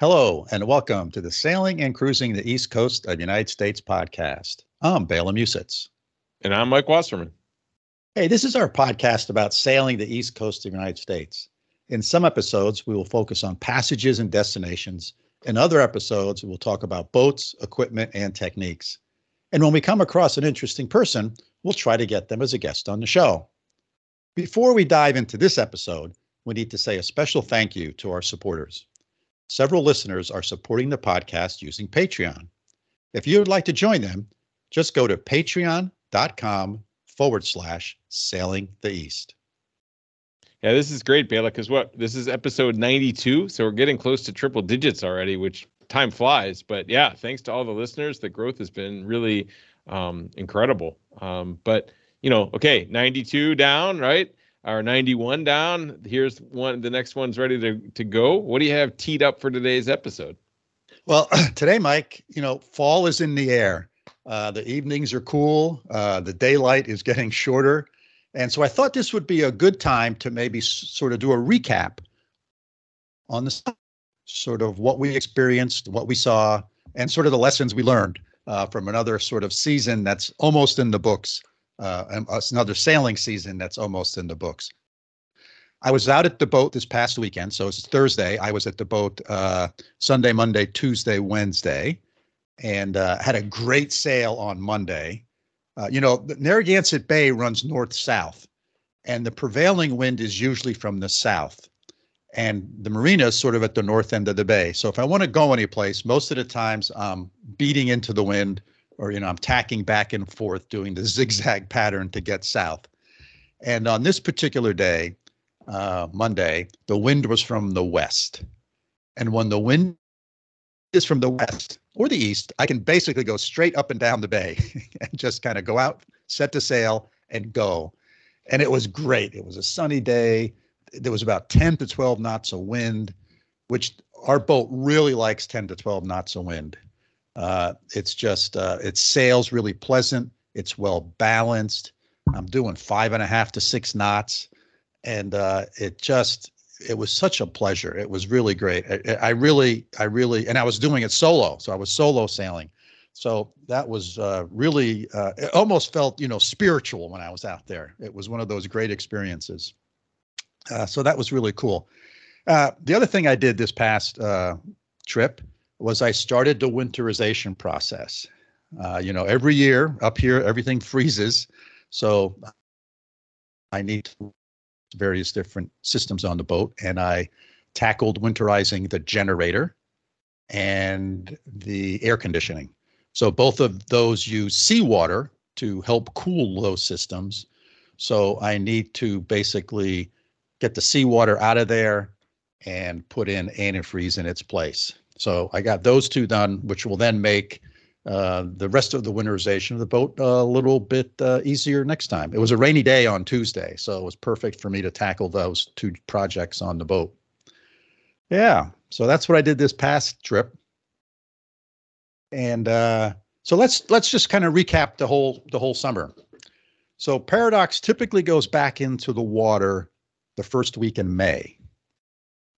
Hello, and welcome to the Sailing and Cruising the East Coast of the United States podcast. I'm Bela Musits. And I'm Mike Wasserman. Hey, this is our podcast about sailing the East Coast of the United States. In some episodes, we will focus on passages and destinations. In other episodes, we'll talk about boats, equipment, and techniques. And when we come across an interesting person, we'll try to get them as a guest on the show. Before we dive into this episode, we need to say a special thank you to our supporters. Several listeners are supporting the podcast using Patreon. If you would like to join them, just go to patreon.com forward slash sailing the east. Yeah, this is great, Bela, because what this is episode 92. So we're getting close to triple digits already, which time flies. But yeah, thanks to all the listeners. The growth has been really um, incredible. Um, but, you know, okay, 92 down, right? Or 91 down. Here's one. The next one's ready to, to go. What do you have teed up for today's episode? Well, today, Mike, you know, fall is in the air. Uh, the evenings are cool. Uh, the daylight is getting shorter. And so I thought this would be a good time to maybe sort of do a recap on the sort of what we experienced, what we saw, and sort of the lessons we learned uh, from another sort of season that's almost in the books, uh, another sailing season that's almost in the books. I was out at the boat this past weekend. So it's Thursday. I was at the boat uh, Sunday, Monday, Tuesday, Wednesday, and uh, had a great sail on Monday. Uh, you know, Narragansett Bay runs north south, and the prevailing wind is usually from the south. And the marina is sort of at the north end of the bay. So if I want to go anyplace, most of the times I'm beating into the wind or, you know, I'm tacking back and forth doing the zigzag pattern to get south. And on this particular day, uh, Monday, the wind was from the west. And when the wind is from the west or the east, I can basically go straight up and down the bay and just kind of go out, set the sail, and go. And it was great. It was a sunny day. There was about 10 to 12 knots of wind, which our boat really likes 10 to 12 knots of wind. Uh, it's just, uh, it sails really pleasant. It's well balanced. I'm doing five and a half to six knots. And uh, it just, it was such a pleasure. It was really great. I, I really, I really, and I was doing it solo. So I was solo sailing. So that was uh, really, uh, it almost felt, you know, spiritual when I was out there. It was one of those great experiences. Uh, so that was really cool. Uh, the other thing I did this past uh, trip was I started the winterization process. Uh, you know, every year up here, everything freezes. So I need various different systems on the boat, and I tackled winterizing the generator and the air conditioning. So both of those use seawater to help cool those systems. So I need to basically get the seawater out of there and put in antifreeze in its place. So I got those two done, which will then make uh, the rest of the winterization of the boat a little bit uh, easier next time. It was a rainy day on Tuesday, so it was perfect for me to tackle those two projects on the boat. Yeah, so that's what I did this past trip. And uh, So let's let's just kind of recap the whole the whole summer. So Paradox typically goes back into the water the first week in May.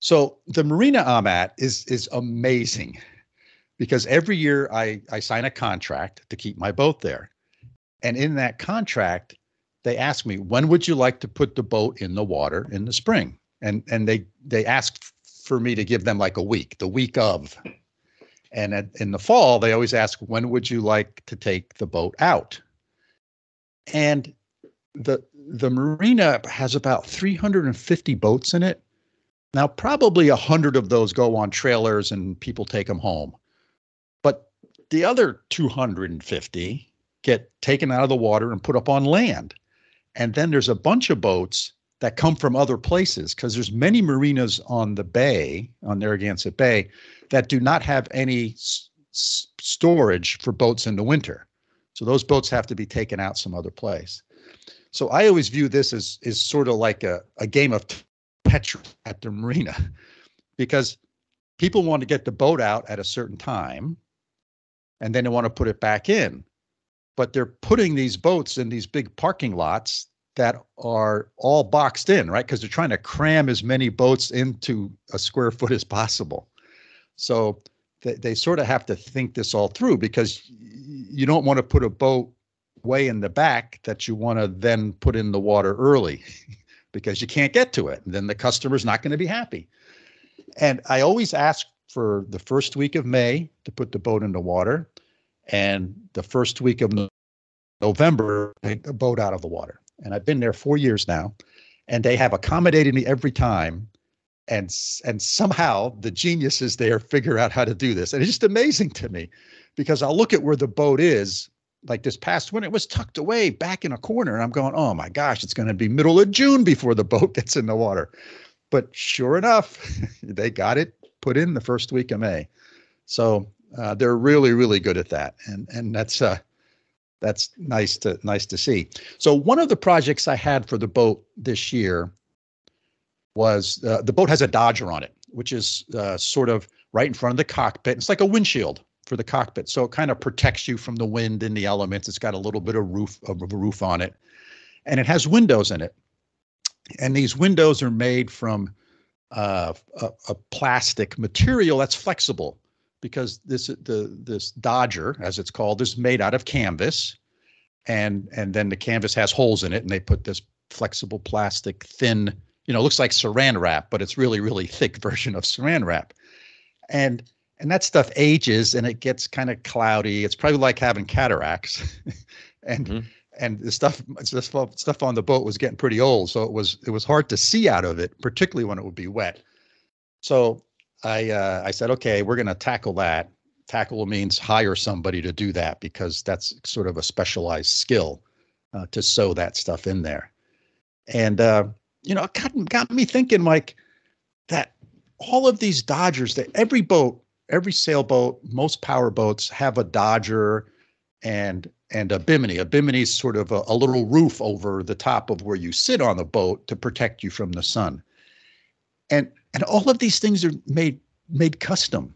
So the marina I'm at is is amazing because every year I I sign a contract to keep my boat there. And in that contract, they ask me, when would you like to put the boat in the water in the spring? And and they they ask for me to give them like a week, the week of. And at, in the fall, they always ask, when would you like to take the boat out? And the the marina has about 350 boats in it. Now, probably a hundred of those go on trailers and people take them home. But the other 250 get taken out of the water and put up on land. And then there's a bunch of boats that come from other places because there's many marinas on the bay, on Narragansett Bay, that do not have any s- storage for boats in the winter. So those boats have to be taken out some other place. So I always view this as is sort of like a, a game of Tetris at the marina because people want to get the boat out at a certain time and then they want to put it back in. But they're putting these boats in these big parking lots that are all boxed in, right? Because they're trying to cram as many boats into a square foot as possible. So they sort of have to think this all through because you don't want to put a boat way in the back that you want to then put in the water early because you can't get to it. And then the customer's not going to be happy. And I always ask for the first week of May to put the boat in the water and the first week of November, take the boat out of the water. And I've been there four years now, and they have accommodated me every time. And and somehow the geniuses there figure out how to do this, and it's just amazing to me, because I'll look at where the boat is. Like this past winter, it was tucked away back in a corner, and I'm going, "Oh my gosh, it's going to be middle of June before the boat gets in the water." But sure enough, they got it put in the first week of May. So uh, they're really, really good at that, and and that's uh, that's nice to nice to see. So one of the projects I had for the boat this year was uh, the boat has a Dodger on it, which is uh, sort of right in front of the cockpit. It's like a windshield for the cockpit, so it kind of protects you from the wind and the elements. It's got a little bit of roof of a roof on it, and it has windows in it. And these windows are made from uh, a, a plastic material that's flexible because this the this Dodger, as it's called, is made out of canvas, and and then the canvas has holes in it, and they put this flexible plastic thin, you know, looks like Saran wrap, but it's really really thick version of Saran wrap, and and that stuff ages and it gets kind of cloudy. It's probably like having cataracts, and. Mm-hmm. And the stuff, the stuff on the boat was getting pretty old, so it was it was hard to see out of it, particularly when it would be wet. So I uh, I said, okay, we're going to tackle that. Tackle means hire somebody to do that because that's sort of a specialized skill uh, to sew that stuff in there. And uh, you know, it got got me thinking, like that. All of these Dodgers, that every boat, every sailboat, most power boats have a Dodger and and a bimini. A bimini is sort of a, a little roof over the top of where you sit on the boat to protect you from the sun. And and all of these things are made made custom.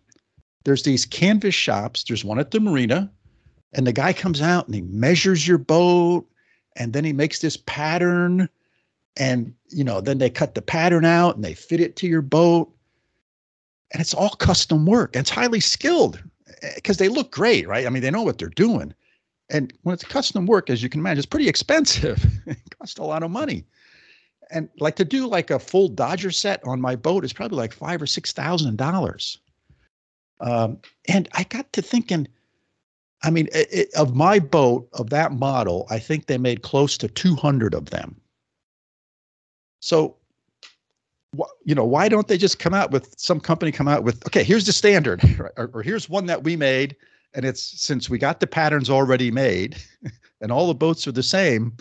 There's these canvas shops. There's one at the marina, and the guy comes out and he measures your boat, and then he makes this pattern, and you know, then they cut the pattern out and they fit it to your boat, and it's all custom work. And it's highly skilled eh, because they look great, right? I mean, they know what they're doing. And when it's custom work, as you can imagine, it's pretty expensive. it costs a lot of money and like to do like a full Dodger set on my boat is probably like five or six thousand dollars. Um, and I got to thinking, I mean, it, it, of my boat of that model, I think they made close to two hundred of them. So, you know, why don't they just come out with some company come out with okay, here's the standard, right? or, or here's one that we made, and it's since we got the patterns already made, and all the boats are the same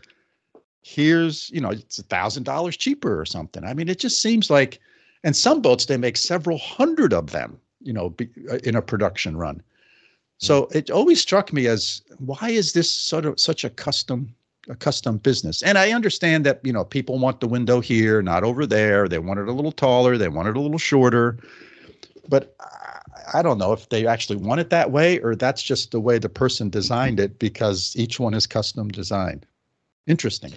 here's you know it's a thousand dollars cheaper or something i mean it just seems like and some boats they make several hundred of them you know be, uh, in a production run so mm. it always struck me as why is this sort of such a custom a custom business. And i understand that you know people want the window here not over there. They want it a little taller. They want it a little shorter. But I don't know if they actually want it that way or that's just the way the person designed it because each one is custom designed. Interesting.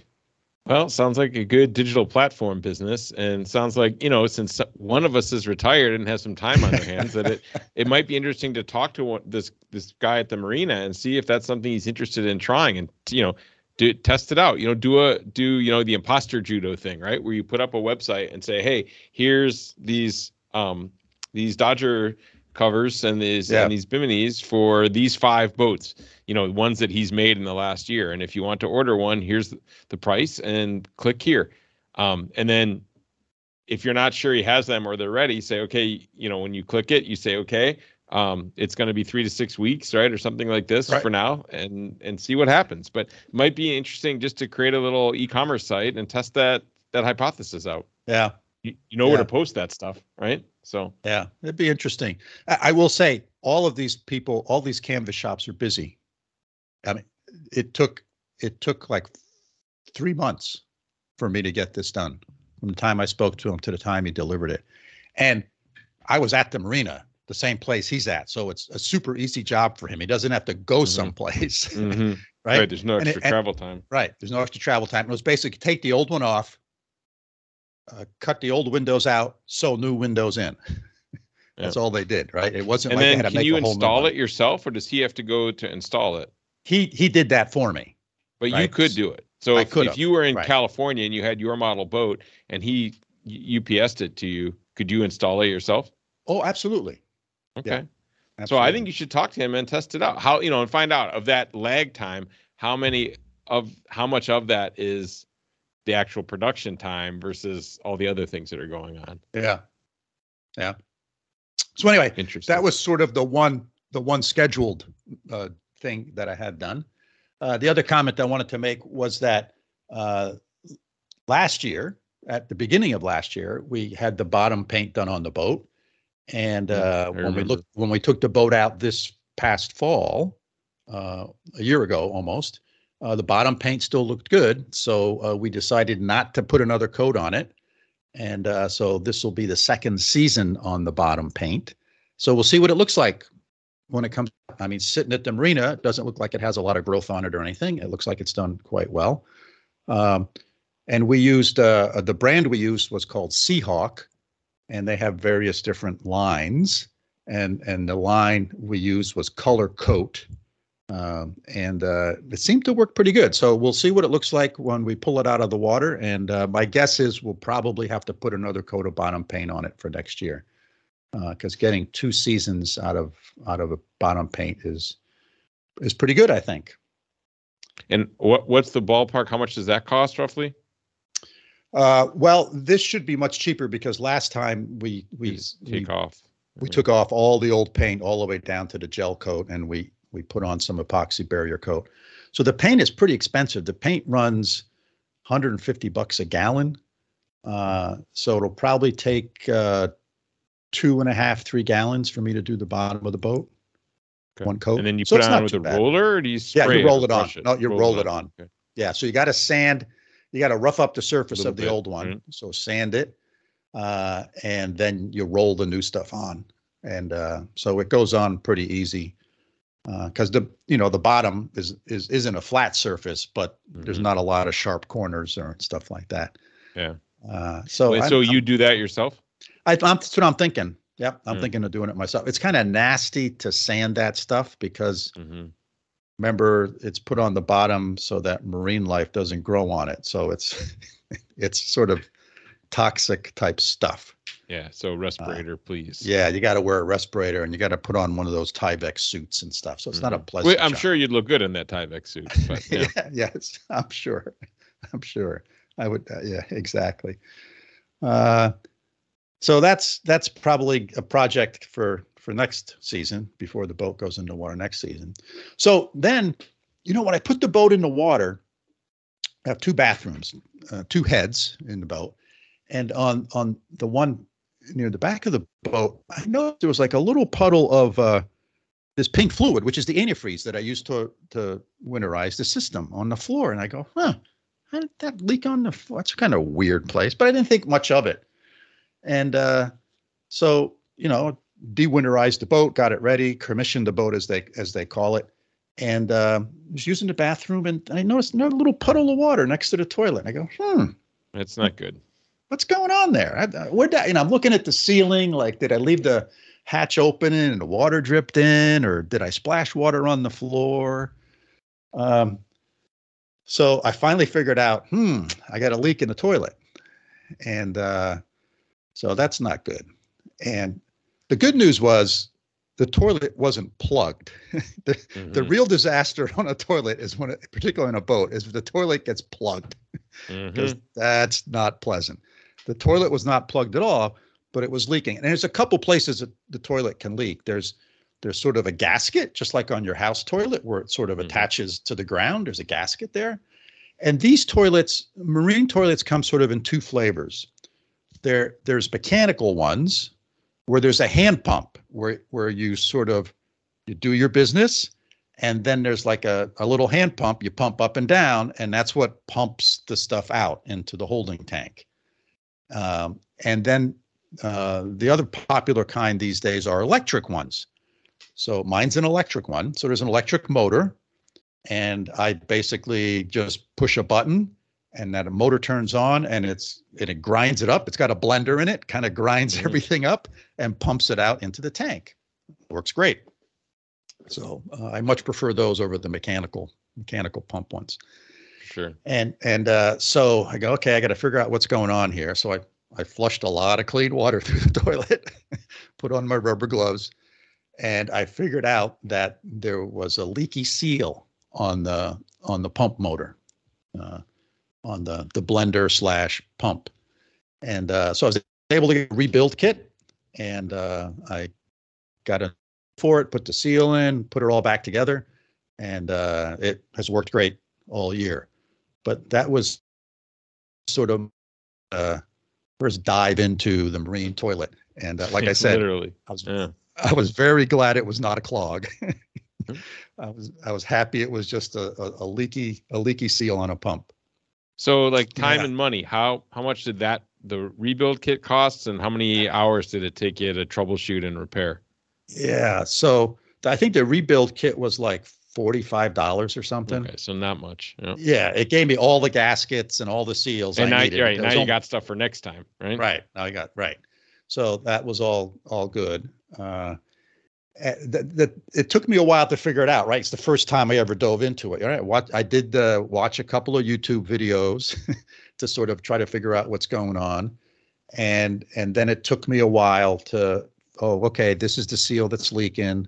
Well, sounds like a good digital platform business, and sounds like you know, since one of us is retired and has some time on their hands, that it it might be interesting to talk to one, this this guy at the marina and see if that's something he's interested in trying, and you know, do test it out. You know, do a do you know the imposter judo thing, right? Where you put up a website and say, hey, here's these um these Dodger covers and these yeah. and these biminis for these five boats you know ones that he's made in the last year and if you want to order one here's the price and click here um, and then if you're not sure he has them or they're ready say okay you know when you click it you say okay um, it's going to be three to six weeks right or something like this right. for now and and see what happens but it might be interesting just to create a little e-commerce site and test that that hypothesis out yeah you, you know yeah. where to post that stuff right so yeah, it'd be interesting. I, I, will say all of these people, all these canvas shops are busy. I mean, it took it took like three months for me to get this done from the time I spoke to him to the time he delivered it, and I was at the marina, the same place he's at, so it's a super easy job for him. He doesn't have to go mm-hmm. someplace, mm-hmm. right? right? There's no extra it, travel time. Right. There's no extra travel time. It was basically take the old one off, uh, cut the old windows out, sew new windows in. That's yeah. all they did, right? It wasn't and like then they had to make you install it yourself, or does he have to go to install it? He he did that for me. But right? you could do it. So if, if you were in right. California and you had your model boat and he UPSed it to you, could you install it yourself? Oh, absolutely. Okay. Yeah, so I think you should talk to him and test it out. How you know and find out of that lag time, how many of how much of that is the actual production time versus all the other things that are going on. Yeah. Yeah. So anyway, Interesting. that was sort of the one the one scheduled uh, thing that I had done. Uh, the other comment I wanted to make was that uh, last year, at the beginning of last year, we had the bottom paint done on the boat, and uh, when we looked when we took the boat out this past fall, uh, a year ago almost, uh, the bottom paint still looked good, so uh, we decided not to put another coat on it. And uh, so this will be the second season on the bottom paint. So we'll see what it looks like when it comes. I mean, sitting at the marina, it doesn't look like it has a lot of growth on it or anything. It looks like it's done quite well. Um, and we used uh, the brand we used was called Seahawk, and they have various different lines. And and the line we used was Color Coat um, and uh, it seemed to work pretty good. So we'll see what it looks like when we pull it out of the water. And uh, my guess is we'll probably have to put another coat of bottom paint on it for next year, because uh, getting two seasons out of out of a bottom paint is is pretty good, I think. And what what's the ballpark? How much does that cost roughly? Uh, well, this should be much cheaper because last time we we take we, off. We took off all the old paint all the way down to the gel coat, and we we put on some epoxy barrier coat. So the paint is pretty expensive. The paint runs 150 bucks a gallon. Uh, so it'll probably take uh, two and a half, three gallons for me to do the bottom of the boat. Okay. One coat. And then you so put it on with a bad. roller or do you Yeah, you roll it, it on. It? No, you roll, roll it on. Okay. Yeah. So you got to sand, you got to rough up the surface of the bit. old one. Mm-hmm. So sand it. Uh, and then you roll the new stuff on. And uh, so it goes on pretty easy because uh, the you know the bottom is is isn't a flat surface, but mm-hmm. there's not a lot of sharp corners or stuff like that. Yeah. Uh, so Wait, so you do that yourself? I, am that's what I'm thinking. Yep, I'm mm. thinking of doing it myself. It's kind of nasty to sand that stuff because mm-hmm. Remember it's put on the bottom so that marine life doesn't grow on it. So it's it's sort of toxic type stuff. Yeah. So respirator, uh, please. Yeah, you got to wear a respirator and you got to put on one of those Tyvek suits and stuff. So it's mm-hmm. not a mm-hmm. pleasant. I'm job. sure you'd look good in that Tyvek suit. But, yeah. yeah. Yes, I'm sure. I'm sure. I would. Uh, yeah. Exactly. Uh, so that's that's probably a project for for next season before the boat goes into water next season. So then, you know, when I put the boat in the water, I have two bathrooms, uh, two heads in the boat, and on on the one near the back of the boat, I noticed there was like a little puddle of uh, this pink fluid, which is the antifreeze that I used to to winterize the system on the floor. And I go, huh, how did that leak on the floor? That's kind of weird place, but I didn't think much of it. And uh, so, you know, dewinterized the boat, got it ready, commissioned the boat as they as they call it, and uh, was using the bathroom, and I noticed a little puddle of water next to the toilet. And I go, hmm, that's not good. what's going on there? I, I- where'd that? You know, I'm looking at the ceiling. Like, did I leave the hatch open and the water dripped in, or did I splash water on the floor? Um, so I finally figured out, hmm, I got a leak in the toilet, and uh, so that's not good. And the good news was the toilet wasn't plugged. the, the Mhm. real disaster on a toilet is when, it, particularly on a boat, is if the toilet gets plugged because that's not pleasant. The toilet was not plugged at all, but it was leaking. And there's a couple places that the toilet can leak. There's there's sort of a gasket, just like on your house toilet, where it sort of Mhm. attaches to the ground. There's a gasket there. And these toilets, marine toilets, come sort of in two flavors. There, there's mechanical ones where there's a hand pump where where you sort of you do your business and then there's like a, a little hand pump you pump up and down and that's what pumps the stuff out into the holding tank. Um, and then uh, the other popular kind these days are electric ones. So mine's an electric one. So there's an electric motor and i basically just push a button and that a motor turns on and it's and it grinds it up it's got a blender in it kind of grinds Mhm. everything up and pumps it out into the tank works great so uh, I much prefer those over the mechanical mechanical pump ones. Sure. And and uh, so I go, okay, I got to figure out what's going on here. So I I flushed a lot of clean water through the toilet, put on my rubber gloves, and I figured out that there was a leaky seal on the on the pump motor, uh, on the the blender slash pump, and uh, so I was able to get a rebuild kit, and uh, I got a for it, put the seal in, put it all back together, and uh, it has worked great all year. But that was sort of uh, first dive into the marine toilet, and uh, like I said, literally. I was Yeah. I was very glad it was not a clog. Hmm. I was I was happy it was just a, a, a leaky a leaky seal on a pump. So like time Yeah. and money, how how much did that the rebuild kit costs and how many hours did it take you to troubleshoot and repair? Yeah, so I think the rebuild kit was like forty five dollars or something. Okay, so not much. Yeah. Yeah, it gave me all the gaskets and all the seals And I now, needed. right, now you got stuff for next time, right? right now I got right. So that was all all good. Uh, that, that it took me a while to figure it out. Right, it's the first time I ever dove into it. All right, what I did uh, watch a couple of YouTube videos to sort of try to figure out what's going on, and and then it took me a while to oh okay this is the seal that's leaking.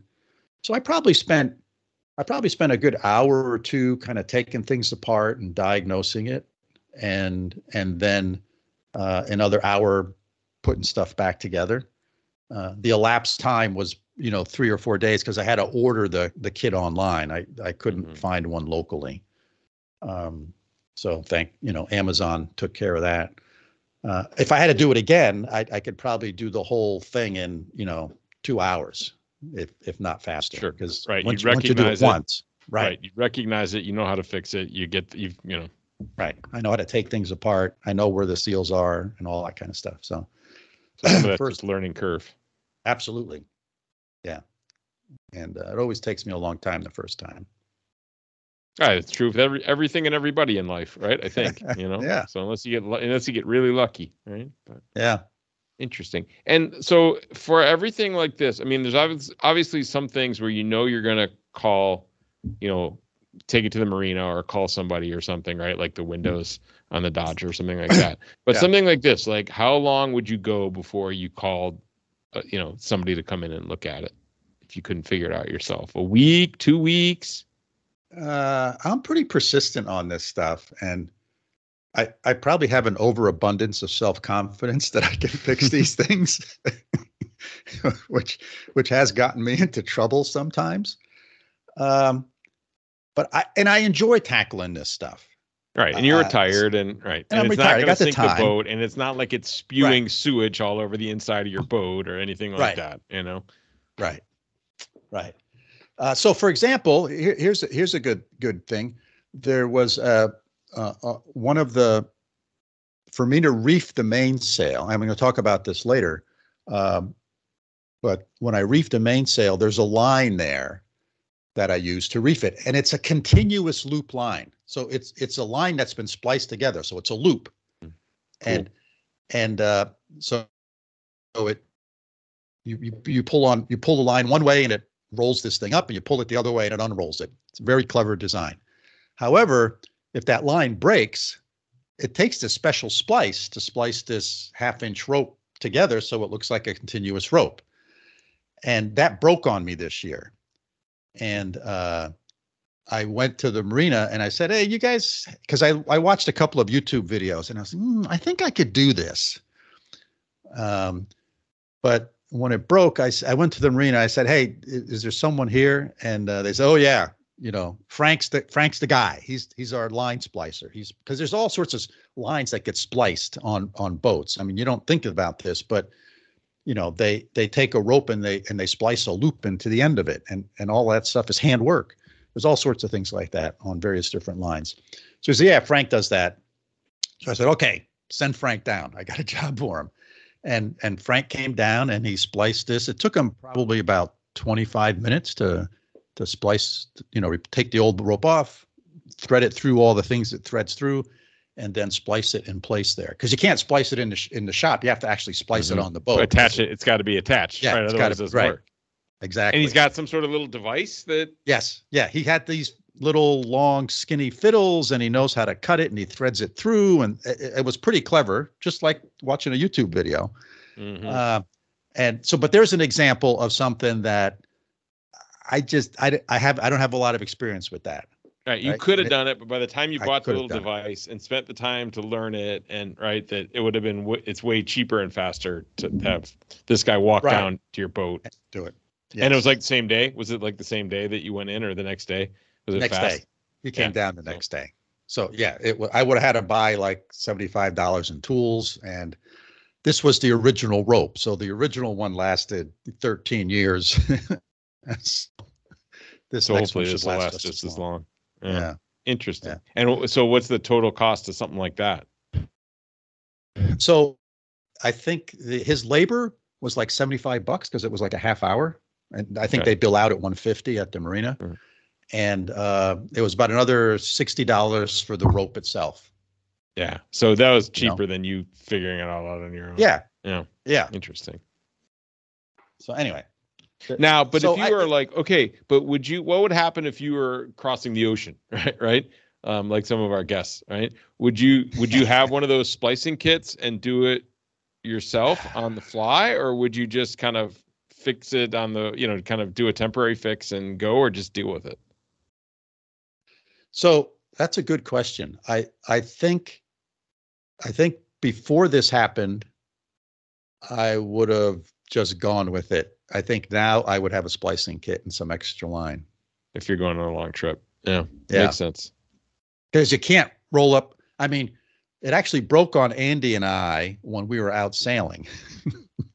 So I probably spent I probably spent a good hour or two kind of taking things apart and diagnosing it, and and then uh, another hour putting stuff back together. Uh, the elapsed time was you know three or four days because I had to order the the kit online. I I couldn't Mhm. find one locally. Um, so thank you know Amazon took care of that. Uh, if I had to do it again, I, I could probably do the whole thing in you know two hours, if if not faster. Sure. Because Right, you once, once you do it recognize it. once, right, You recognize it, you know how to fix it, you get you you know. right, I know how to take things apart. I know where the seals are and all that kind of stuff. So So that's First- just learning curve. absolutely, yeah. And uh, it always takes me a long time the first time. Right, it's true with every everything and everybody in life, right? I think you know. Yeah. So unless you get unless you get really lucky, right? But Yeah, interesting. And so for everything like this, I mean, there's obviously obviously some things where you know you're gonna call, you know, take it to the marina or call somebody or something, right? Like the windows on the Dodge or something like that. But Yeah. something like this, like how long would you go before you called, you know, somebody to come in and look at it if you couldn't figure it out yourself? A week, two weeks? uh, I'm pretty persistent on this stuff, and I I probably have an overabundance of self confidence that I can fix these things, which which has gotten me into trouble sometimes. Um, but I and I enjoy tackling this stuff. Right, and you're Uh, retired, and right, and I'm it's retired. Not going to the sink the time. boat, and it's not like it's spewing sewage all over the inside of your boat or anything like Right. that. You know, Right, right. Uh, so, for example, here, here's a, here's a good good thing. There was a, uh, one of the for me to reef the mainsail. I'm going to talk about this later. Um, But when I reefed a mainsail, there's a line there that I use to reef it, and it's a continuous loop line. So it's it's a line that's been spliced together. So it's a loop, and and uh, so so it you, you you pull on you pull the line one way and it rolls this thing up, and you pull it the other way and it unrolls it. It's a very clever design. However, if that line breaks, it takes this special splice to splice this half inch rope together so it looks like a continuous rope. And that broke on me this year. And uh, I went to the marina and I said, Hey, you guys, because I, I watched a couple of YouTube videos and I was, mm, I think I could do this. Um, but when it broke, I, I went to the marina. I said, Hey, is, is there someone here? And uh, they said, Oh, yeah, you know frank's the frank's the guy he's he's our line splicer he's because there's all sorts of lines that get spliced on on boats i mean you don't think about this but you know they they take a rope and they and they splice a loop into the end of it and and all that stuff is handwork there's all sorts of things like that on various different lines so he said yeah frank does that so i said okay send frank down i got a job for him and and frank came down and he spliced this it took him probably about 25 minutes to to splice, you know, take the old rope off, thread it through all the things it threads through, and then splice it in place there. Because you can't splice it in the sh- in the shop. You have to actually splice mm-hmm. it on the boat. attach it. It's got to be attached. Yeah, right? it's got to right. Work. Exactly. And he's got some sort of little device that. Yes. Yeah. He had these little long skinny fiddles and he knows how to cut it and he threads it through and it, it was pretty clever just like watching a youtube video mm-hmm. uh, and so but there's an example of something that I just I, I have I don't have a lot of experience with that. Right, you right? could have done it, but by the time you bought the little device it. and spent the time to learn it, and right, that it would have been w- it's way cheaper and faster to have this guy walk right. down to your boat, do it. Yes. And it was like the same day. Was it like the same day that you went in, or the next day? Was it next fast? day? He came yeah. down the next day. So yeah, it. W- I would have had to buy like seventy five dollars in tools, and this was the original rope. So the original one lasted thirteen years. this so hopefully this will last, just as long. long. Yeah. yeah. Interesting. Yeah. And so what's the total cost of something like that? So I think the, his labor was like 75 bucks because it was like a half hour. And I think okay. they bill out at 150 at the marina. Mm-hmm. And uh, it was about another $60 for the rope itself. Yeah. So that was cheaper you know? than you figuring it all out on your own. Yeah. Yeah. Yeah. Interesting. So anyway, now, but so if you I, were like, okay, but would you? What would happen if you were crossing the ocean, right? Right, um, like some of our guests, right? Would you would you have one of those splicing kits and do it yourself on the fly, or would you just kind of fix it on the, you know, kind of do a temporary fix and go, or just deal with it? So that's a good question. I I think I think before this happened, I would have just gone with it I think now I would have a splicing kit and some extra line. If you're going on a long trip. Yeah. yeah. Makes sense. Because you can't roll up. I mean, it actually broke on Andy and I when we were out sailing.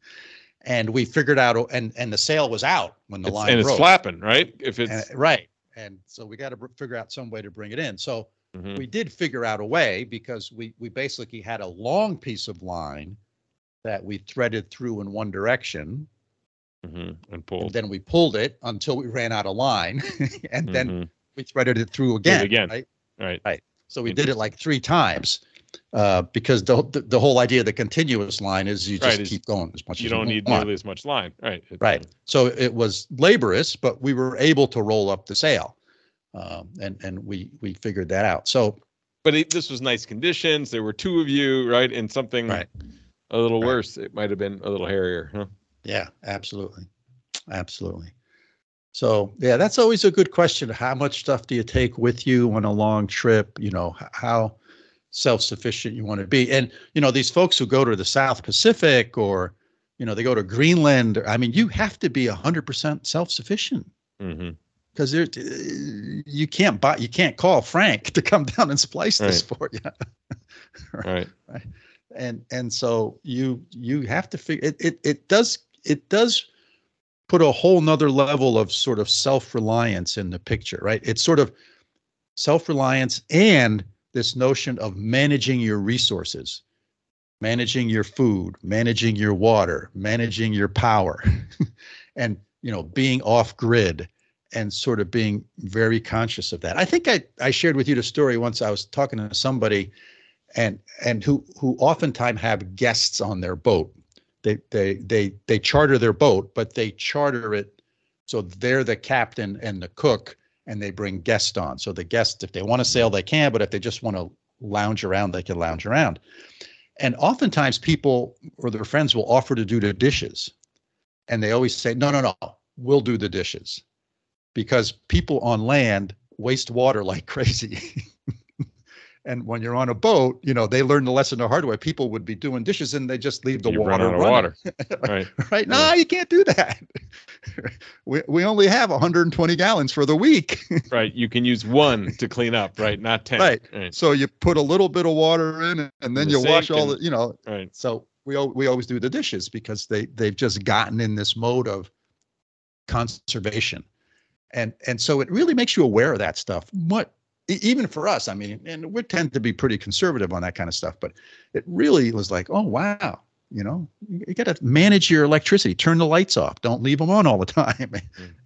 and we figured out and and the sail was out when the it's, line and broke. it's flapping, right? If it's and, right. And so we got to figure out some way to bring it in. So mm-hmm. we did figure out a way because we we basically had a long piece of line that we threaded through in one direction mm-hmm. and pulled. And then we pulled it until we ran out of line, and mm-hmm. then we threaded it through again. again. Right. Right. Right. So we did it like three times. Uh, because the, the, the whole idea of the continuous line is you just right, keep going as much you as don't you need nearly as much line, right? right. So it was laborious, but we were able to roll up the sail, um, and and we we figured that out. So, but it, this was nice conditions. There were two of you, right? And something right. a little right. worse, it might have been a little hairier, huh? Yeah, absolutely. Absolutely. So, yeah, that's always a good question. How much stuff do you take with you on a long trip? You know, how self-sufficient you want to be. And, you know, these folks who go to the South Pacific or, you know, they go to Greenland, I mean, you have to be 100% self-sufficient. Mm-hmm because there you can't buy you can't call Frank to come down and splice right. this for you. right. right. And and so you you have to figure it, it it does it does put a whole nother level of sort of self-reliance in the picture, right? It's sort of self-reliance and this notion of managing your resources. managing your food, managing your water, managing your power, and you know, being off grid and sort of being very conscious of that. I think I, I shared with you the story once I was talking to somebody and and who who oftentimes have guests on their boat. They they they they charter their boat, but they charter it so they're the captain and the cook and they bring guests on. So the guests, if they want to sail, they can, but if they just want to lounge around, they can lounge around. And oftentimes people or their friends will offer to do the dishes. And they always say, no, no, no, we'll do the dishes because people on land waste water like crazy. And when you're on a boat, you know, they learn the lesson the hard way. People would be doing dishes and they just leave the You water run out of water. Right. right? No, you can't do that. we, we only have 120 gallons for the week. Right. You can use one to clean up, right? Not 10. right. Right. So you put a little bit of water in and then the you wash all and- the, you know, Right. so we we always do the dishes because they they've just gotten in this mode of conservation, and and so it really makes you aware of that stuff. What e- even for us, I mean, and we tend to be pretty conservative on that kind of stuff, but it really was like, oh wow, you know, you, got to manage your electricity, turn the lights off, don't leave them on all the time,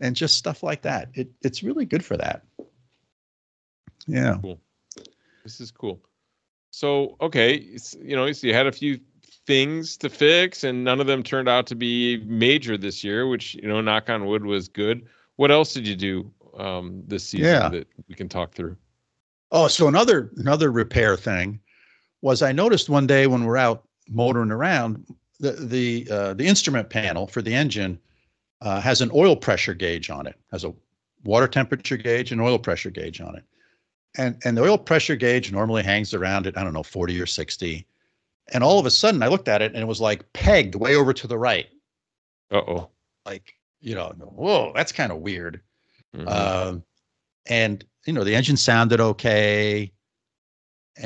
and just stuff like that. It it's really good for that. Yeah. This is cool. So, okay, you know, so you had a few things to fix and none of them turned out to be major this year, which, you know, knock on wood was good. What else did you do um this season Yeah. that we can talk through? Oh, so another another repair thing was I noticed one day when we're out motoring around, the the uh, the instrument panel for the engine uh, has an oil pressure gauge on it, has a water temperature gauge and oil pressure gauge on it, and and the oil pressure gauge normally hangs around at I don't know forty or sixty, and all of a sudden I looked at it and it was like pegged way over to the right, Uh-oh. like you know, whoa, that's kind of weird. Mhm. Um, and you know the engine sounded okay.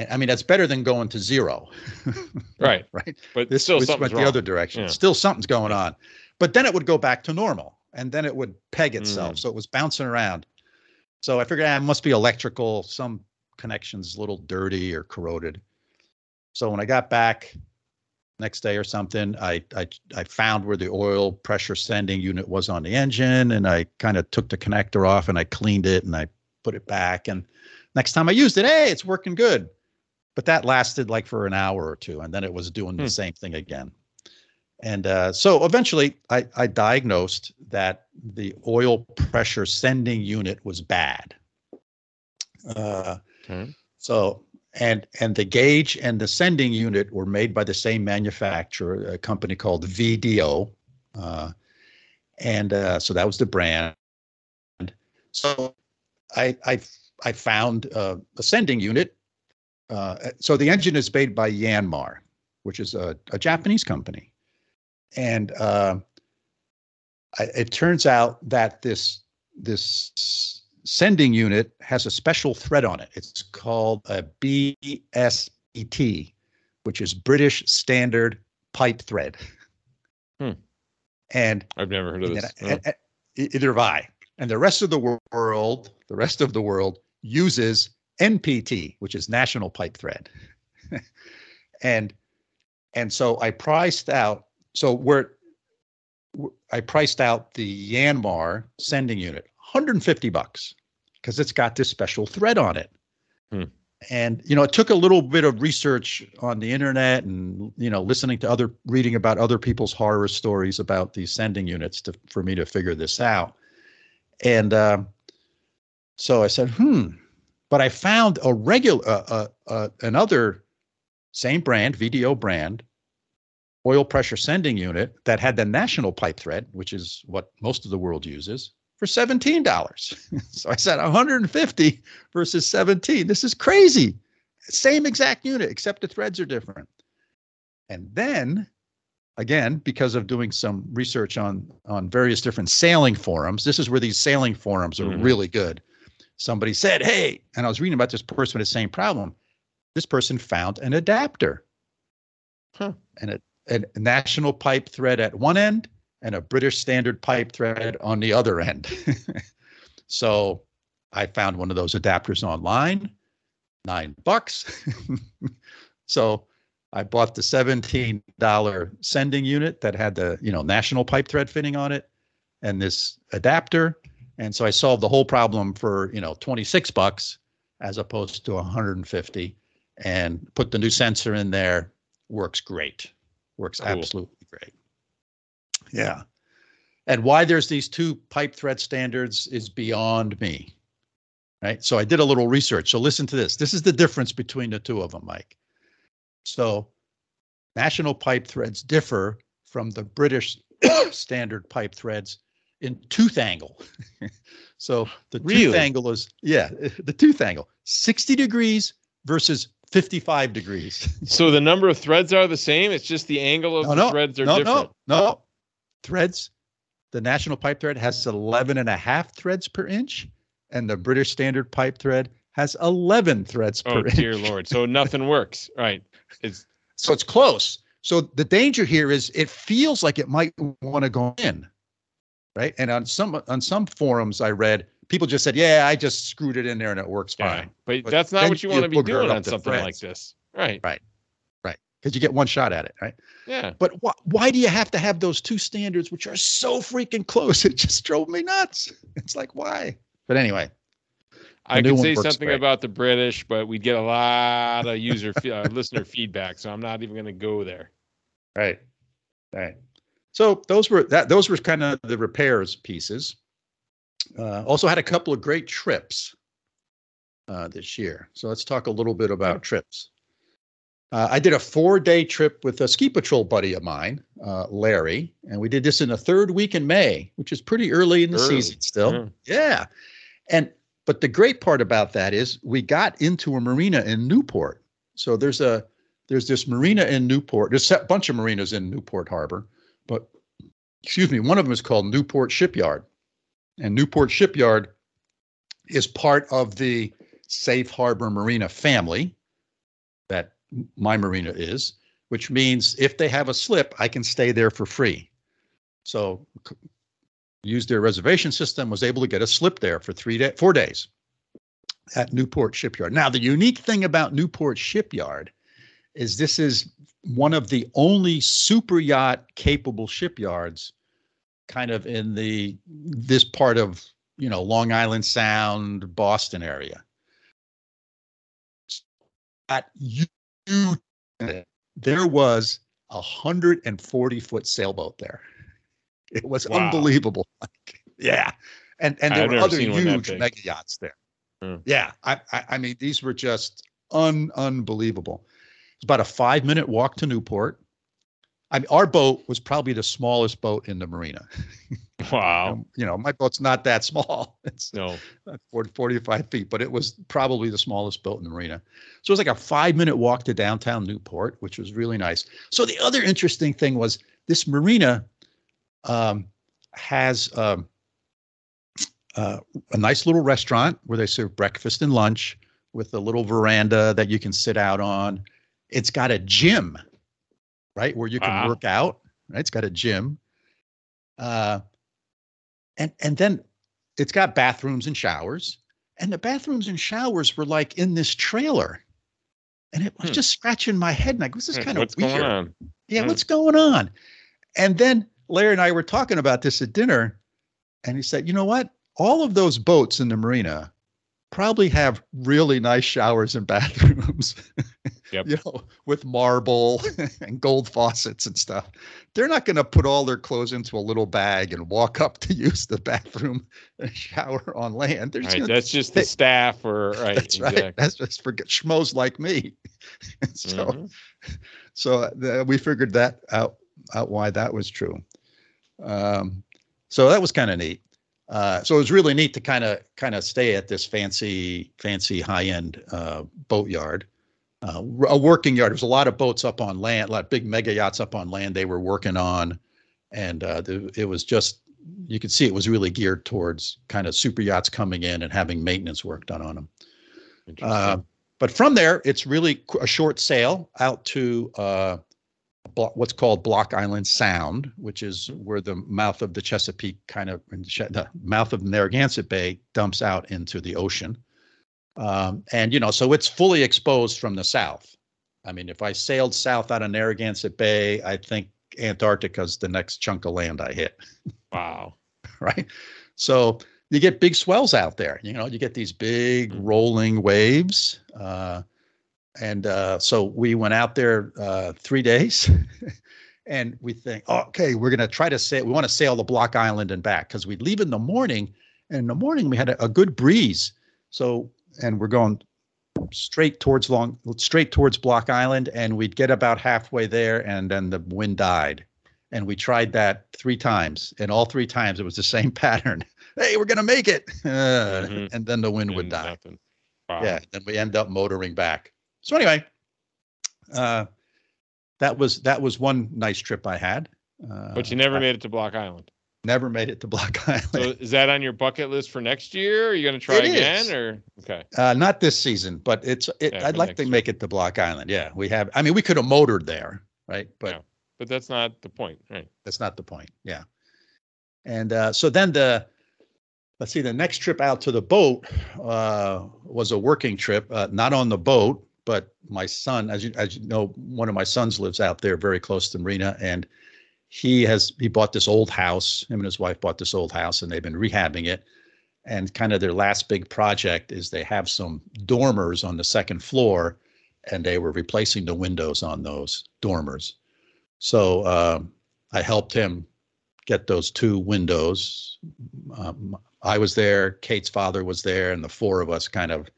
I mean that's better than going to zero, right. right? But This still something's went the other direction. Yeah. Still something's going on, but then it would go back to normal, and then it would peg itself, Mm. so it was bouncing around. So I figured ah, it must be electrical. Some connections a little dirty or corroded. So when I got back next day or something, I I I found where the oil pressure sending unit was on the engine, and I kind of took the connector off and I cleaned it and I put it back. And next time I used it, hey, it's working good. But that lasted like for an hour or two, and then it was doing Hmm. the same thing again. And uh, so eventually, I, I diagnosed that the oil pressure sending unit was bad. Uh, Okay. so and and the gauge and the sending unit were made by the same manufacturer, a company called VDO, uh, and uh, so that was the brand. So I I I found uh, a sending unit. Uh, so the engine is made by Yanmar, which is a, a Japanese company, and uh, I, it turns out that this this sending unit has a special thread on it. It's called a BSPT, which is British Standard Pipe Thread. Hmm. And I've never heard of this. and- and- either have I. And the rest of the world, the rest of the world uses NPT, which is National Pipe Thread. and and so I priced out. So we're I priced out the Yanmar sending unit, 150 bucks, because it's got this special thread on it. Hmm. And you know, it took a little bit of research on the internet and you know, listening to other reading about other people's horror stories about these sending units to for me to figure this out. And um, so I said, hmm. But I found a regular, uh, uh, uh, another same brand, VDO brand, oil pressure sending unit that had the national pipe thread, which is what most of the world uses, for $17. so I said 150 versus 17. This is crazy. Same exact unit, except the threads are different. And then again, because of doing some research on on various different sailing forums, this is where these sailing forums are Mhm. really good. Somebody said, "Hey," and I was reading about this person with the same problem. This person found an adapter, Huh. and a, a national pipe thread at one end and a British standard pipe thread on the other end. so I found one of those adapters online, nine bucks. so I bought the seventeen dollar sending unit that had the you know national pipe thread fitting on it, and this adapter, and so I solved the whole problem for you know twenty six bucks as opposed to one hundred and fifty, and put the new sensor in there. Works great. Works Cool. absolutely great. Yeah. And why there's these two pipe thread standards is beyond me. Right. So I did a little research. So listen to this. This is the difference between the two of them, Mike. So national pipe threads differ from the British standard pipe threads in tooth angle. so the tooth angle is, yeah, the tooth angle 60 degrees versus 55 degrees. So the number of threads are the same. It's just the angle of No, the no, threads are no, different. no, no. no. Threads. The national pipe thread has 11 and a half threads per inch, and the British standard pipe thread has 11 threads Oh per inch. Oh, dear lord. So nothing works. Right. It's So it's close. So the danger here is it feels like it might want to go in, right? And on some on some forums I read, people just said, "Yeah, I just screwed it in there and it works yeah. fine," But, But that's not what you want to be doing on something like this. Right. Right. Right. Because you get one shot at it, right? Yeah. But wh- why do you have to have those two standards, which are so freaking close? It just drove me nuts. It's like why? But anyway, I could say something great. about the British, but we'd get a lot of user uh, listener feedback, so I'm not even going to go there. right, right. So those were that. Those were kind of the repairs pieces. Uh, also had a couple of great trips uh, this year. So let's talk a little bit about trips. Uh, I did a four-day trip with a ski patrol buddy of mine, uh, Larry, and we did this in the third week in May, which is pretty early in the Early, season still. yeah. Yeah. And but the great part about that is we got into a marina in Newport. So there's a there's this marina in Newport. There's a bunch of marinas in Newport Harbor, but excuse me, one of them is called Newport Shipyard. And Newport Shipyard is part of the Safe Harbor Marina family that my marina is, which means if they have a slip, I can stay there for free. So used their reservation system, was able to get a slip there for three day, four days at Newport Shipyard. Now, the unique thing about Newport Shipyard is this is one of the only super yacht capable shipyards kind of in the this part of you know Long Island Sound, Boston area. At you, there was a hundred and forty foot sailboat there. It was Wow. unbelievable. yeah, and and there I've were other seen one that huge mega yachts there. Hmm. Yeah, I, I I mean these were just un unbelievable. It's about a five minute walk to Newport. I mean, our boat was probably the smallest boat in the marina. Wow. Um, you know, my boat's not that small. It's No. uh, 40, 45 feet, but it was probably the smallest boat in the marina. So it was like a five minute walk to downtown Newport, which was really nice. So the other interesting thing was this marina um, has um, uh, a nice little restaurant where they serve breakfast and lunch with a little veranda that you can sit out on. It's got a gym, right, where you can Wow. work out. Right, it's got a gym. Uh, and and then it's got bathrooms and showers and the bathrooms and showers were like in this trailer and it was Hmm. just scratching my head and like this is Hmm, kind of What's weird going on? yeah Hmm. what's going on and then larry and i were talking about this at dinner and he said you know what all of those boats in the marina probably have really nice showers and bathrooms Yep. you know with marble and gold faucets and stuff they're not going to put all their clothes into a little bag and walk up to use the bathroom and shower on land Right. gonna That's just the they- staff or right. that's right. That's just for schmoes like me. so, Mhm. so uh, the, we figured that out, out why that was true. Um, so that was kind of neat. Uh, so it was really neat to kind of kind of stay at this fancy, fancy high end uh, boat yard, uh, a working yard. There's a lot of boats up on land, a lot of big mega yachts up on land. They were working on, and uh, the, it was just you could see it was really geared towards kind of super yachts coming in and having maintenance work done on them. Uh, but from there, it's really a short sail out to uh, what's called Block Island Sound, which is where the mouth of the Chesapeake kind of, the mouth of Narragansett Bay dumps out into the ocean. Um, and, you know, so it's fully exposed from the south. I mean, if I sailed south out of Narragansett Bay, I think Antarctica's the next chunk of land I hit. Wow. right? So you get big swells out there. You know, you get these big rolling waves. Uh, and uh, so we went out there uh, three days, and we think, oh, okay, we're going to try to sail. We want to sail the Block Island and back because we'd leave in the morning. And in the morning we had a, a good breeze. So, and we're going straight towards long, straight towards Block Island, and we'd get about halfway there, and then the wind died. And we tried that three times, and all three times it was the same pattern. hey, we're gonna make it, uh, Mhm. and then the wind would die. Wow. Yeah, then we end up motoring back. So anyway, uh, that was that was one nice trip I had. Uh, But you never I made it to Block Island. never made it to Block Island. So is that on your bucket list for next year? Are you going to try It again is. or okay? Uh, not this season, but it's it, Yeah, I'd like to year. make it to Block Island. Yeah, we have. I mean, we could have motored there, right? But Yeah. But that's not the point, right? that's not the point. Yeah. And uh, so then the let's see, the next trip out to the boat uh, was a working trip, uh, not on the boat, but my son, as you as you know, one of my sons lives out there, very close to Marina, and he has he bought this old house. Him and his wife bought this old house, and they've been rehabbing it. And kind of their last big project is they have some dormers on the second floor, and they were replacing the windows on those dormers. So um, I helped him get those two windows. Um, I was there, Kate's father was there, and the four of us kind of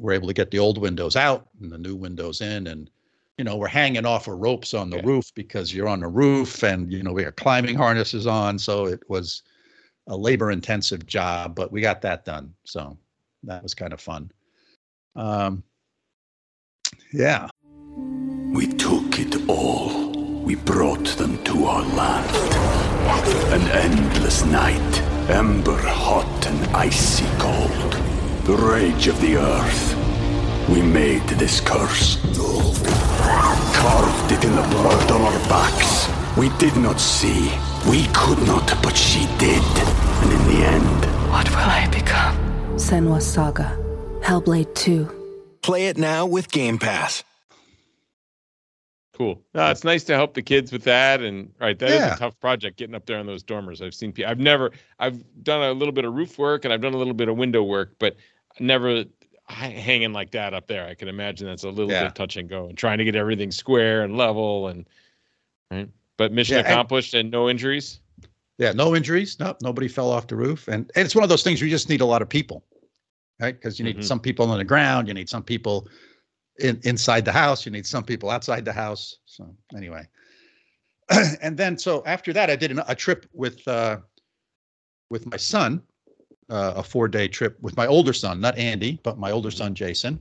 were able to get the old windows out and the new windows in. And, you know, we're hanging off of ropes on the Okay. roof because you're on the roof and, you know, we had climbing harnesses on. So it was a labor intensive job, but we got that done. So that was kind of fun. Um, yeah. We took it all. We brought them to our land. An endless night, ember hot and icy cold. The rage of the earth. We made this curse. Carved it in the blood on our backs. We did not see. We could not, but she did. And in the end, What will I become? Senua Saga. Hellblade 2. Play it now with Game Pass. Cool. No, it's nice to help the kids with that. And right, that is Yeah. a tough project getting up there on those dormers. I've seen people. I've never. I've done a little bit of roof work and I've done a little bit of window work, but never hanging like that up there. I can imagine that's a little Yeah. bit touch and go and trying to get everything square and level and right. But mission Yeah, accomplished and no injuries. Yeah, no injuries. No, nobody fell off the roof, and, and it's one of those things where you just need a lot of people, right? Because you need Mhm. some people on the ground, you need some people in inside the house, you need some people outside the house. So anyway, and then so after that, I did an, a trip with uh, with my son, uh, a four day trip with my older son, not Andy, but my older son Jason.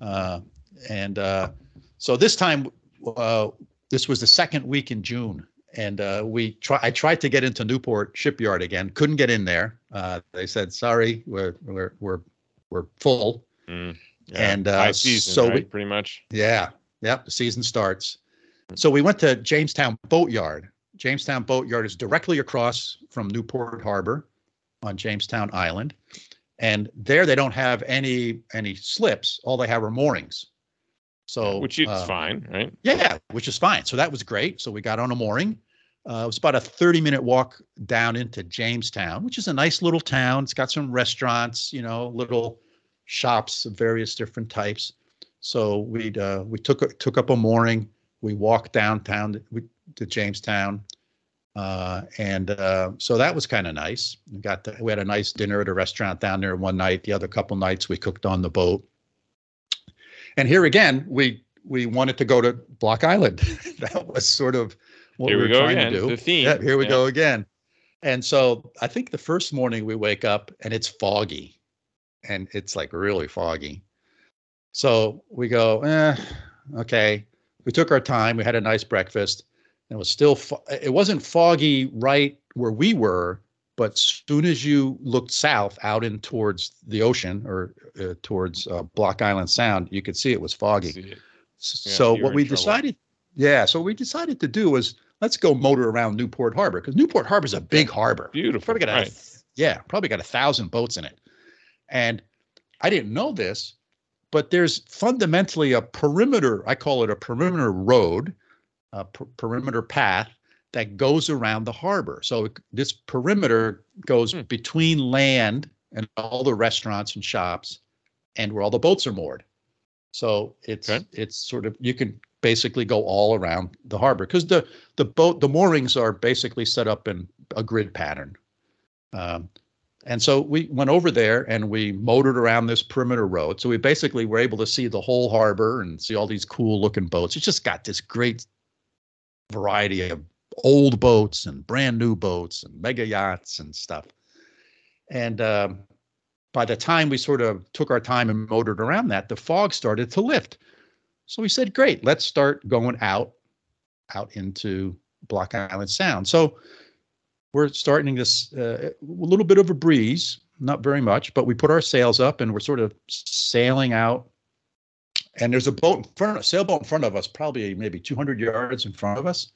Uh, and uh, so this time, uh, this was the second week in June, and uh, we try. I tried to get into Newport Shipyard again, couldn't get in there. Uh, they said, "Sorry, we're we're we're we're full." Mm, yeah. And, uh, high season, so right? we- pretty much. Yeah, yep. The season starts. So we went to Jamestown Boatyard. Jamestown Boatyard is directly across from Newport Harbor on Jamestown Island, and there they don't have any any slips. All they have are moorings. So which is uh, fine, right? yeah, which is fine. So that was great. So we got on a mooring. Uh, it was about a 30 minute walk down into Jamestown, which is a nice little town. It's got some restaurants, you know, little shops of various different types. So we uh, we took took up a mooring. We walked downtown to, to Jamestown, uh, and uh, so that was kind of nice. We got to, we had a nice dinner at a restaurant down there one night. The other couple nights we cooked on the boat. And here again, we we wanted to go to Block Island. that was sort of what Here we we were trying again, to do. the theme, Yeah, here we yeah. go again. And so I think the first morning we wake up and it's foggy, and it's like really foggy. So we go, eh, okay. We took our time. We had a nice breakfast. And it was still, fo- it wasn't foggy right where we were, but soon as you looked south out in towards the ocean or uh, towards uh, Block Island Sound, you could see it was foggy. It. Yeah, so what we trouble. decided, yeah, so what we decided to do was let's go motor around Newport Harbor because Newport Harbor is a big harbor. Beautiful, Probably got a, right. yeah, probably got a thousand boats in it. And I didn't know this, but there's fundamentally a perimeter. I call it a perimeter road, a per- perimeter path that goes around the harbor. So it- this perimeter goes Hmm. between land and all the restaurants and shops, and where all the boats are moored. So it's Okay. it's sort of you can basically go all around the harbor because the the boat the moorings are basically set up in a grid pattern. Um, and so we went over there and we motored around this perimeter road. So we basically were able to see the whole harbor and see all these cool looking boats. It's just got this great variety of old boats and brand new boats and mega yachts and stuff. And um, by the time we sort of took our time and motored around that, the fog started to lift. So we said, great, let's start going out, out into Block Island Sound. So we're starting this uh, a little bit of a breeze, not very much, but we put our sails up and we're sort of sailing out. And there's a boat in front, a sailboat in front of us, probably maybe 200 yards in front of us.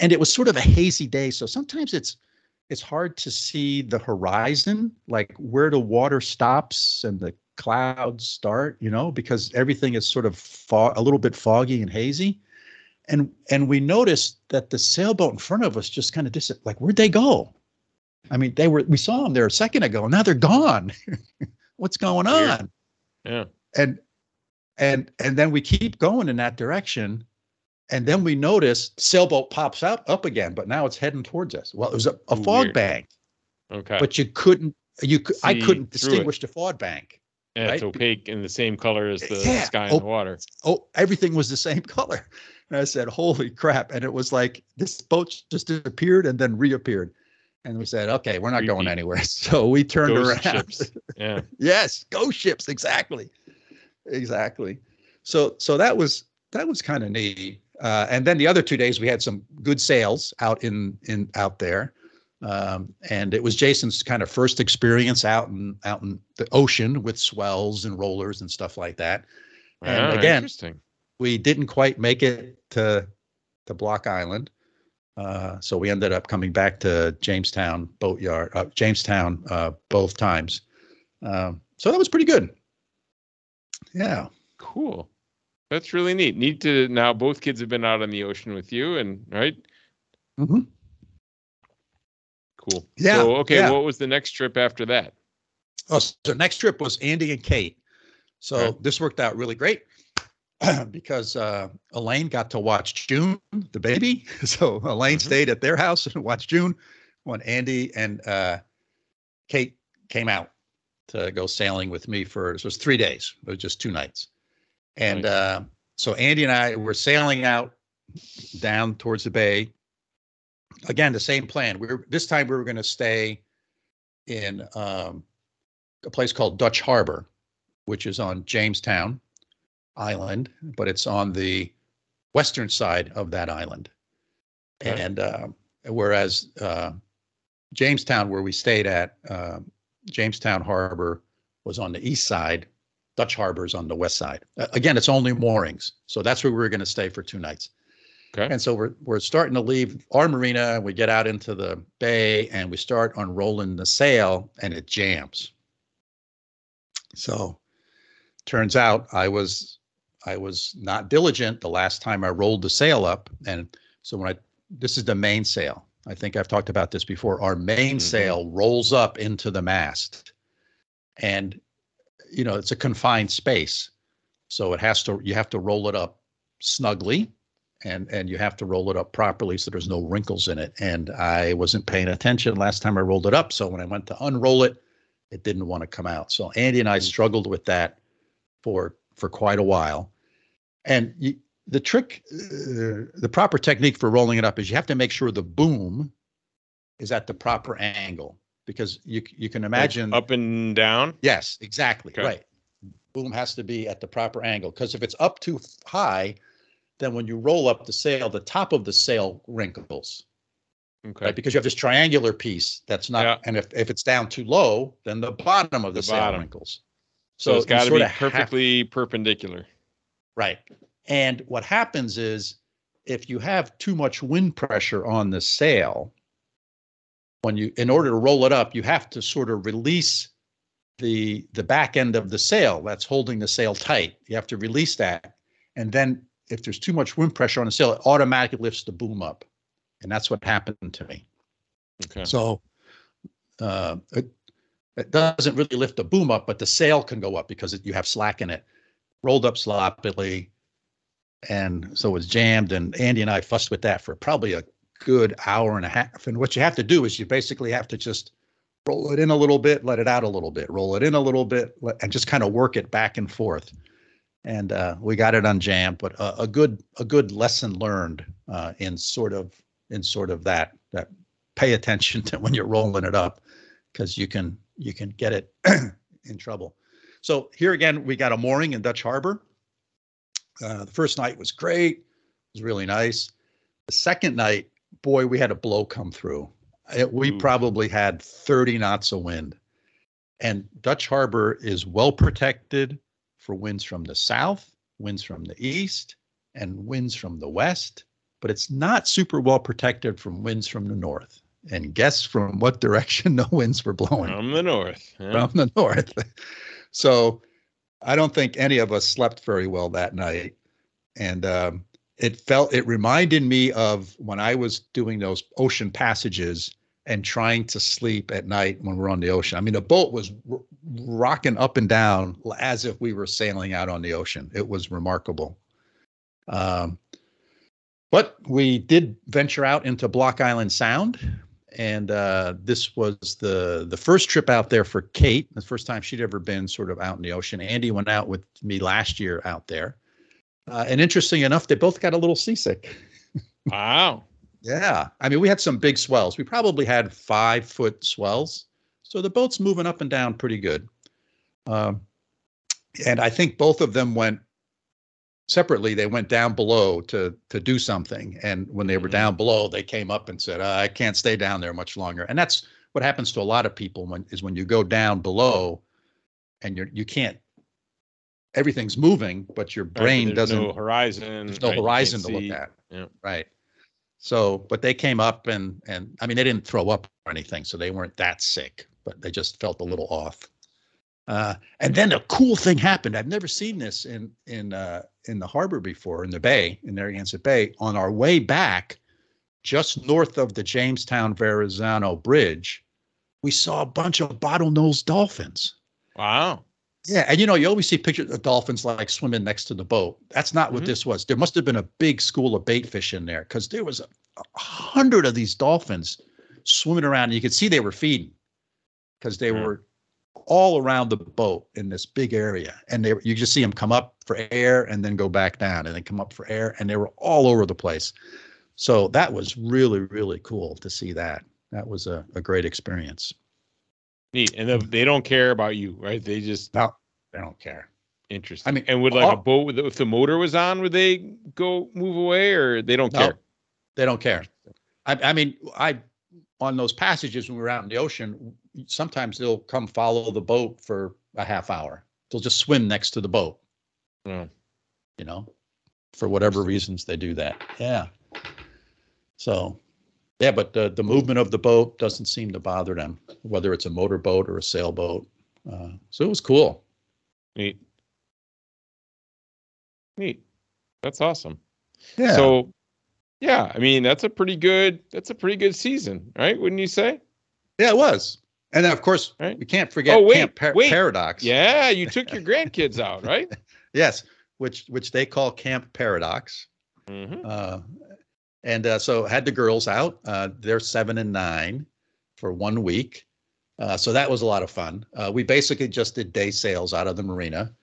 And it was sort of a hazy day, so sometimes it's it's hard to see the horizon, like where the water stops and the clouds start, you know, because everything is sort of fog, a little bit foggy and hazy. And and we noticed that the sailboat in front of us just kind of dis like where'd they go? I mean, they were we saw them there a second ago, and now they're gone. What's going on? Yeah. And and and then we keep going in that direction. And then we notice sailboat pops out up again, but now it's heading towards us. Well, it was a, a fog Weird. bank, Okay. but you couldn't you cou- I couldn't distinguish the fog bank. and it's opaque in the same color as the Yeah. sky and Oh, the water. oh, everything was the same color. And I said, holy crap. And it was like this boat just disappeared and then reappeared. And we said, okay, we're not going anywhere. So we turned Ghost around. ships. Yeah. yes, ghost ships, exactly. Exactly. So so that was that was kind of neat. Uh, and then the other two days we had some good sales out in in out there. Um, and it was Jason's kind of first experience out in out in the ocean with swells and rollers and stuff like that. And Ah, again, interesting. we didn't quite make it to to Block Island, uh, so we ended up coming back to Jamestown Boatyard, uh, Jamestown uh, both times. Um, so that was pretty good. Yeah, Cool. That's really neat. Neat to now both kids have been out on the ocean with you and right? Mhm. Cool. Yeah, So okay, yeah. what was the next trip after that? Oh, so next trip was Andy and Kate. So Okay. this worked out really great because uh, Elaine got to watch June, the baby. So Elaine Mhm. stayed at their house and watched June when Andy and uh, Kate came out to go sailing with me for it was three days. It was just two nights. And Nice. uh, so Andy and I were sailing out down towards the bay. Again, the same plan. We were this time we were going to stay in um, a place called Dutch Harbor, which is on Jamestown Island, but it's on the western side of that island. And uh, whereas uh, Jamestown, where we stayed at, uh, Jamestown Harbor was on the east side. Dutch Harbor is on the west side. Uh, again, it's only moorings, so that's where we were going to stay for two nights. Okay. And so we're we're starting to leave our marina. We get out into the bay and we start unrolling the sail, and it jams. So, turns out I was I was not diligent the last time I rolled the sail up, and so when I this is the main sail. I think I've talked about this before. Our main Mhm. rolls up into the mast, and you know it's a confined space, so it has to you have to roll it up snugly and and you have to roll it up properly so there's no wrinkles in it. And I wasn't paying attention last time I rolled it up, so when I went to unroll it, it didn't want to come out. So Andy and I struggled with that for for quite a while. And you, the trick, uh, the proper technique for rolling it up is you have to make sure the boom is at the proper angle because you you can Like imagine up and down. Yes, exactly. Okay. Right. Boom has to be at the proper angle because if it's up too high, then when you roll up the sail, the top of the sail wrinkles, Okay. right? Because you have this triangular piece that's not, Yeah. and if, if it's down too low, then the bottom of the, The sail bottom. wrinkles. so, it's got to be have- perfectly perpendicular. Right. And what happens is if you have too much wind pressure on the sail, when you in order to roll it up, you have to sort of release the the back end of the sail that's holding the sail tight. You have to release that, and then if there's too much wind pressure on the sail, it automatically lifts the boom up, and that's what happened to me. Okay. So uh, it, it doesn't really lift the boom up, but the sail can go up because it, you have slack in it. Rolled up sloppily, and so it was jammed. And Andy and I fussed with that for probably a good hour and a half. And what you have to do is you basically have to just roll it in a little bit, let it out a little bit, roll it in a little bit, and just kind of work it back and forth. And uh, we got it unjammed, but a, a good a good lesson learned uh, in sort of in sort of that that pay attention to when you're rolling it up because you can you can get it in trouble. So here again, we got a mooring in Dutch Harbor. Uh, the first night was great. It was really nice. The second night, boy, we had a blow come through. It, we Ooh. probably had 30 knots of wind. And Dutch Harbor is well protected for winds from the south, winds from the east, and winds from the west, but it's not super well protected from winds from the north. And guess from what direction the winds were blowing? From the north. yeah. from the north. So I don't think any of us slept very well that night. And um, it felt, it reminded me of when I was doing those ocean passages and trying to sleep at night when we're on the ocean. I mean, the boat was r- rocking up and down as if we were sailing out on the ocean. It was remarkable. Um, but we did venture out into Block Island Sound, and uh, this was the the first trip out there for Kate. The first time she'd ever been sort of out in the ocean. Andy went out with me last year out there, uh, and interesting enough, they both got a little seasick. Wow. Yeah, I mean, we had some big swells. We probably had five foot swells, so the boat's moving up and down pretty good. Um, and I think both of them went separately. They went down below to to do something, and when they were Mhm. down below, they came up and said, "I can't stay down there much longer." And that's what happens to a lot of people when is when you go down below, and you're you can't. Everything's moving, but your brain there's doesn't No horizon. there's no right, horizon to see. look at. Yeah. Right. So, but they came up and and I mean they didn't throw up or anything, so they weren't that sick, but they just felt a little off. Uh, and then a cool thing happened. I've never seen this in in uh, in the harbor before, in the bay, in Narragansett Bay. On our way back, just north of the Jamestown Verrazzano Bridge, we saw a bunch of bottlenose dolphins. Wow. Yeah, and you know, you always see pictures of dolphins like swimming next to the boat. That's not what Mhm. this was. There must have been a big school of bait fish in there because there was a, a hundred of these dolphins swimming around, and you could see they were feeding because they Hmm. were all around the boat in this big area, and they you just see them come up for air and then go back down, and then come up for air, and they were all over the place. So that was really really cool to see that. That was a, a great experience. Neat. And the, they don't care about you, right? They just No, they don't care. interesting. I mean, and would like a boat with if the motor was on, would they go move away or they don't No. care? They don't care. I, I mean, I on those passages when we were out in the ocean, sometimes they'll come follow the boat for a half hour. They'll just swim next to the boat, Oh, you know, for whatever reasons they do that. Yeah. So, yeah, but the the movement of the boat doesn't seem to bother them, whether it's a motorboat or a sailboat. Uh, so it was cool. neat. Neat. That's awesome. Yeah. So yeah, I mean that's a pretty good that's a pretty good season, right? Wouldn't you say? yeah, it was. And then of course Right. we can't forget Oh, wait, Camp Par- wait. Paradox. Yeah, you took your grandkids out, right? Yes, which which they call Camp Paradox. hmm Uh, and uh, so had the girls out. Uh, they're seven and nine for one week. Uh, so that was a lot of fun. Uh, we basically just did day sails out of the marina.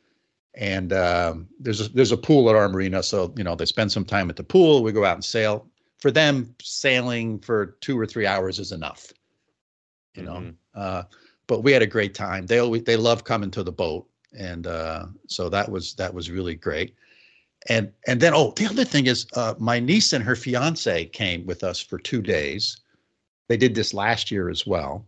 And um, there's a, there's a pool at our marina, so you know they spend some time at the pool. We go out and sail. For them, sailing for two or three hours is enough. You know, Mhm. uh, but we had a great time. They always they love coming to the boat, and uh, so that was that was really great. And and then oh the other thing is uh, my niece and her fiance came with us for two days. They did this last year as well.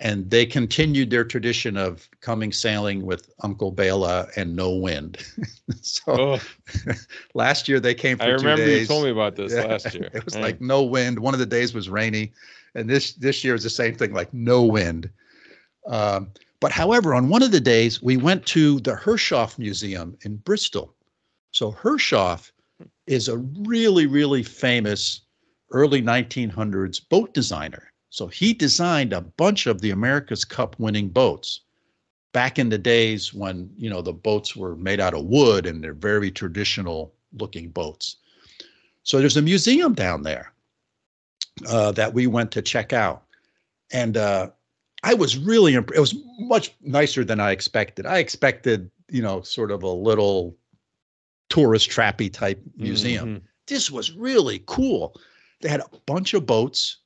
And they continued their tradition of coming sailing with uncle bela and no wind. So Oh, last year they came for I remember you told me about this Yeah, last year. it was Right. like no wind. One of the days was rainy. And this this year is the same thing like no wind. Um, But however, on one of the days, we went to the Herreshoff Museum in Bristol. So Herreshoff is a really, really famous early 1900s boat designer. So he designed a bunch of the America's Cup winning boats back in the days when, you know, the boats were made out of wood and they're very traditional looking boats. So there's a museum down there uh, that we went to check out. And uh, I was really impressed. It was much nicer than I expected. I expected, you know, sort of a little tourist trappy type museum. Mm-hmm. This was really cool. They had a bunch of boats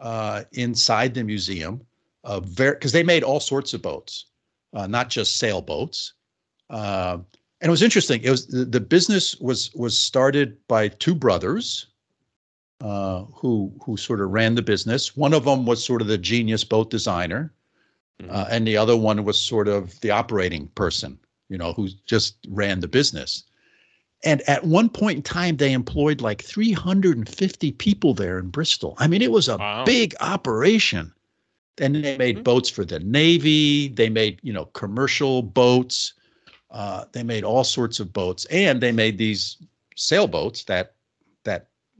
uh, inside the museum. Uh, very because they made all sorts of boats, uh, not just sailboats. Uh, and it was interesting. It was the, the business was was started by two brothers uh, who who sort of ran the business. One of them was sort of the genius boat designer, mm-hmm. uh, and the other one was sort of the operating person. You know, who just ran the business. And at one point in time, they employed like 350 people there in Bristol. I mean, it was a wow. big operation. And they made mm-hmm. boats for the Navy. They made, you know, commercial boats. Uh, they made all sorts of boats, and they made these sailboats that that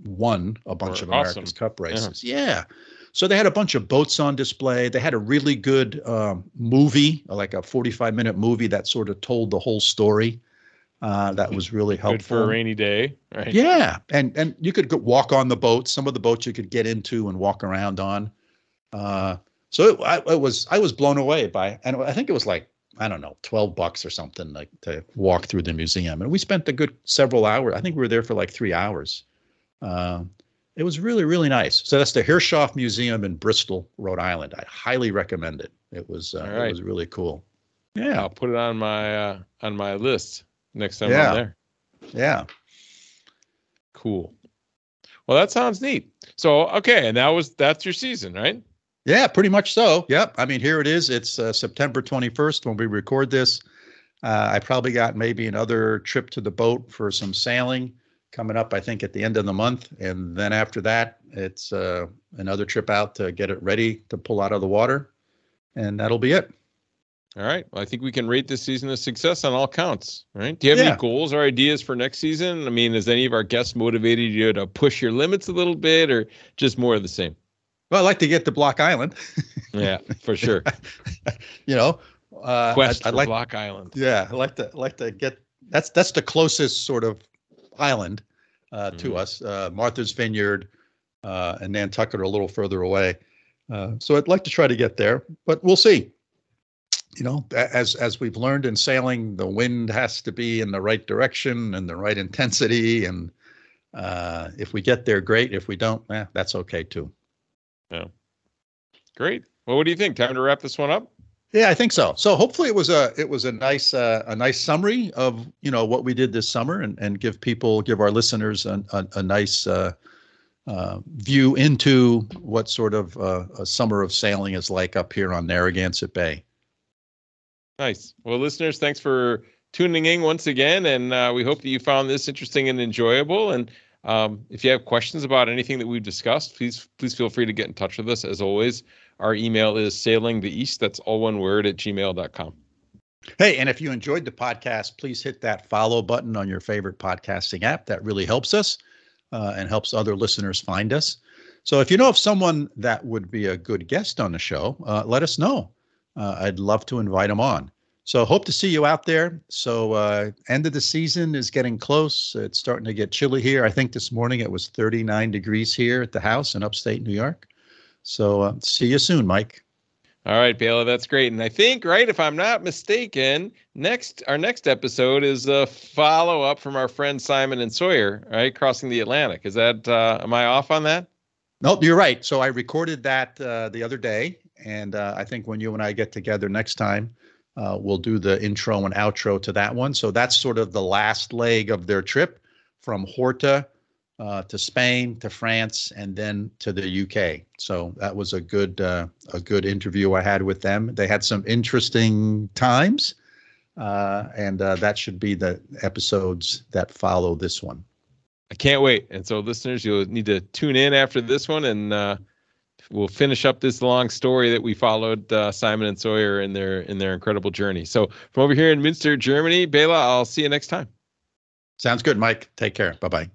won a bunch of awesome. America's Cup races. Yeah. yeah. So they had a bunch of boats on display. They had a really good um, movie, like a 45 minute movie that sort of told the whole story. Uh, that was really helpful. Good for a rainy day, right? Yeah, and and you could go walk on the boats. Some of the boats you could get into and walk around on. Uh, so it, I, it was I was blown away by, and I think it was like I don't know, twelve bucks or something like to walk through the museum, and we spent a good several hours. I think we were there for like three hours. Uh, it was really really nice. So that's the Herreshoff Museum in Bristol, Rhode Island. I highly recommend it. It was uh, right. it was really cool. Yeah, I'll put it on my uh, on my list next time yeah. I'm there. Yeah. Cool. Well, that sounds neat. So, okay, and that was that's your season, right? Yeah, pretty much so. Yep. I mean, here it is. It's uh, September 21st when we record this. Uh, I probably got maybe another trip to the boat for some sailing coming up, I think, at the end of the month. And then after that, it's uh, another trip out to get it ready to pull out of the water. And that'll be it. All right. Well, I think we can rate this season a success on all counts. Right? Do you have yeah. any goals or ideas for next season? I mean, has any of our guests motivated you to push your limits a little bit, or just more of the same? Well, I'd like to get to Block Island. yeah, for sure. you know, uh, quest I'd, I'd like, Block Island. Yeah, I like to like to get. That's that's the closest sort of island uh, mm-hmm. to us. Uh, Martha's Vineyard uh, and Nantucket are a little further away. Uh, so I'd like to try to get there, but we'll see you know, as as we've learned in sailing, the wind has to be in the right direction and the right intensity. And uh, if we get there, great. If we don't, eh, that's okay too. Yeah, great. Well, what do you think? Time to wrap this one up. Yeah, I think so. So hopefully it was a it was a nice uh, a nice summary of you know what we did this summer and and give people give our listeners a a, a nice. Uh, uh, view into what sort of uh, a summer of sailing is like up here on Narragansett Bay. Nice. Well, listeners, thanks for tuning in once again, and uh, we hope that you found this interesting and enjoyable. And um, if you have questions about anything that we've discussed, please please feel free to get in touch with us. As always, our email is sailing the east. That's all one word at gmail.com. Hey, and if you enjoyed the podcast, please hit that follow button on your favorite podcasting app. That really helps us uh, and helps other listeners find us. So if you know of someone that would be a good guest on the show, uh, let us know uh, I'd love to invite them on. So hope to see you out there. So uh, end of the season is getting close. It's starting to get chilly here. I think this morning it was 39 degrees here at the house in upstate New York. So uh, see you soon, Mike. All right, Bela, that's great. And I think, right, if I'm not mistaken, next our next episode is a follow up from our friend Simon and Sawyer, right, crossing the Atlantic. Is that uh, am I off on that? Nope, you're right. So I recorded that uh, the other day, and uh, I think when you and I get together next time, uh, we'll do the intro and outro to that one. So that's sort of the last leg of their trip from Horta uh, to Spain to France and then to the UK. So that was a good uh, a good interview I had with them. They had some interesting times, uh, and uh, that should be the episodes that follow this one. I can't wait. And so, listeners, you'll need to tune in after this one and we'll finish up this long story that we followed uh, Simon and Sawyer in their in their incredible journey. So from over here in Münster, Germany, Bela, I'll see you next time. Sounds good, Mike. Take care. Bye. Bye.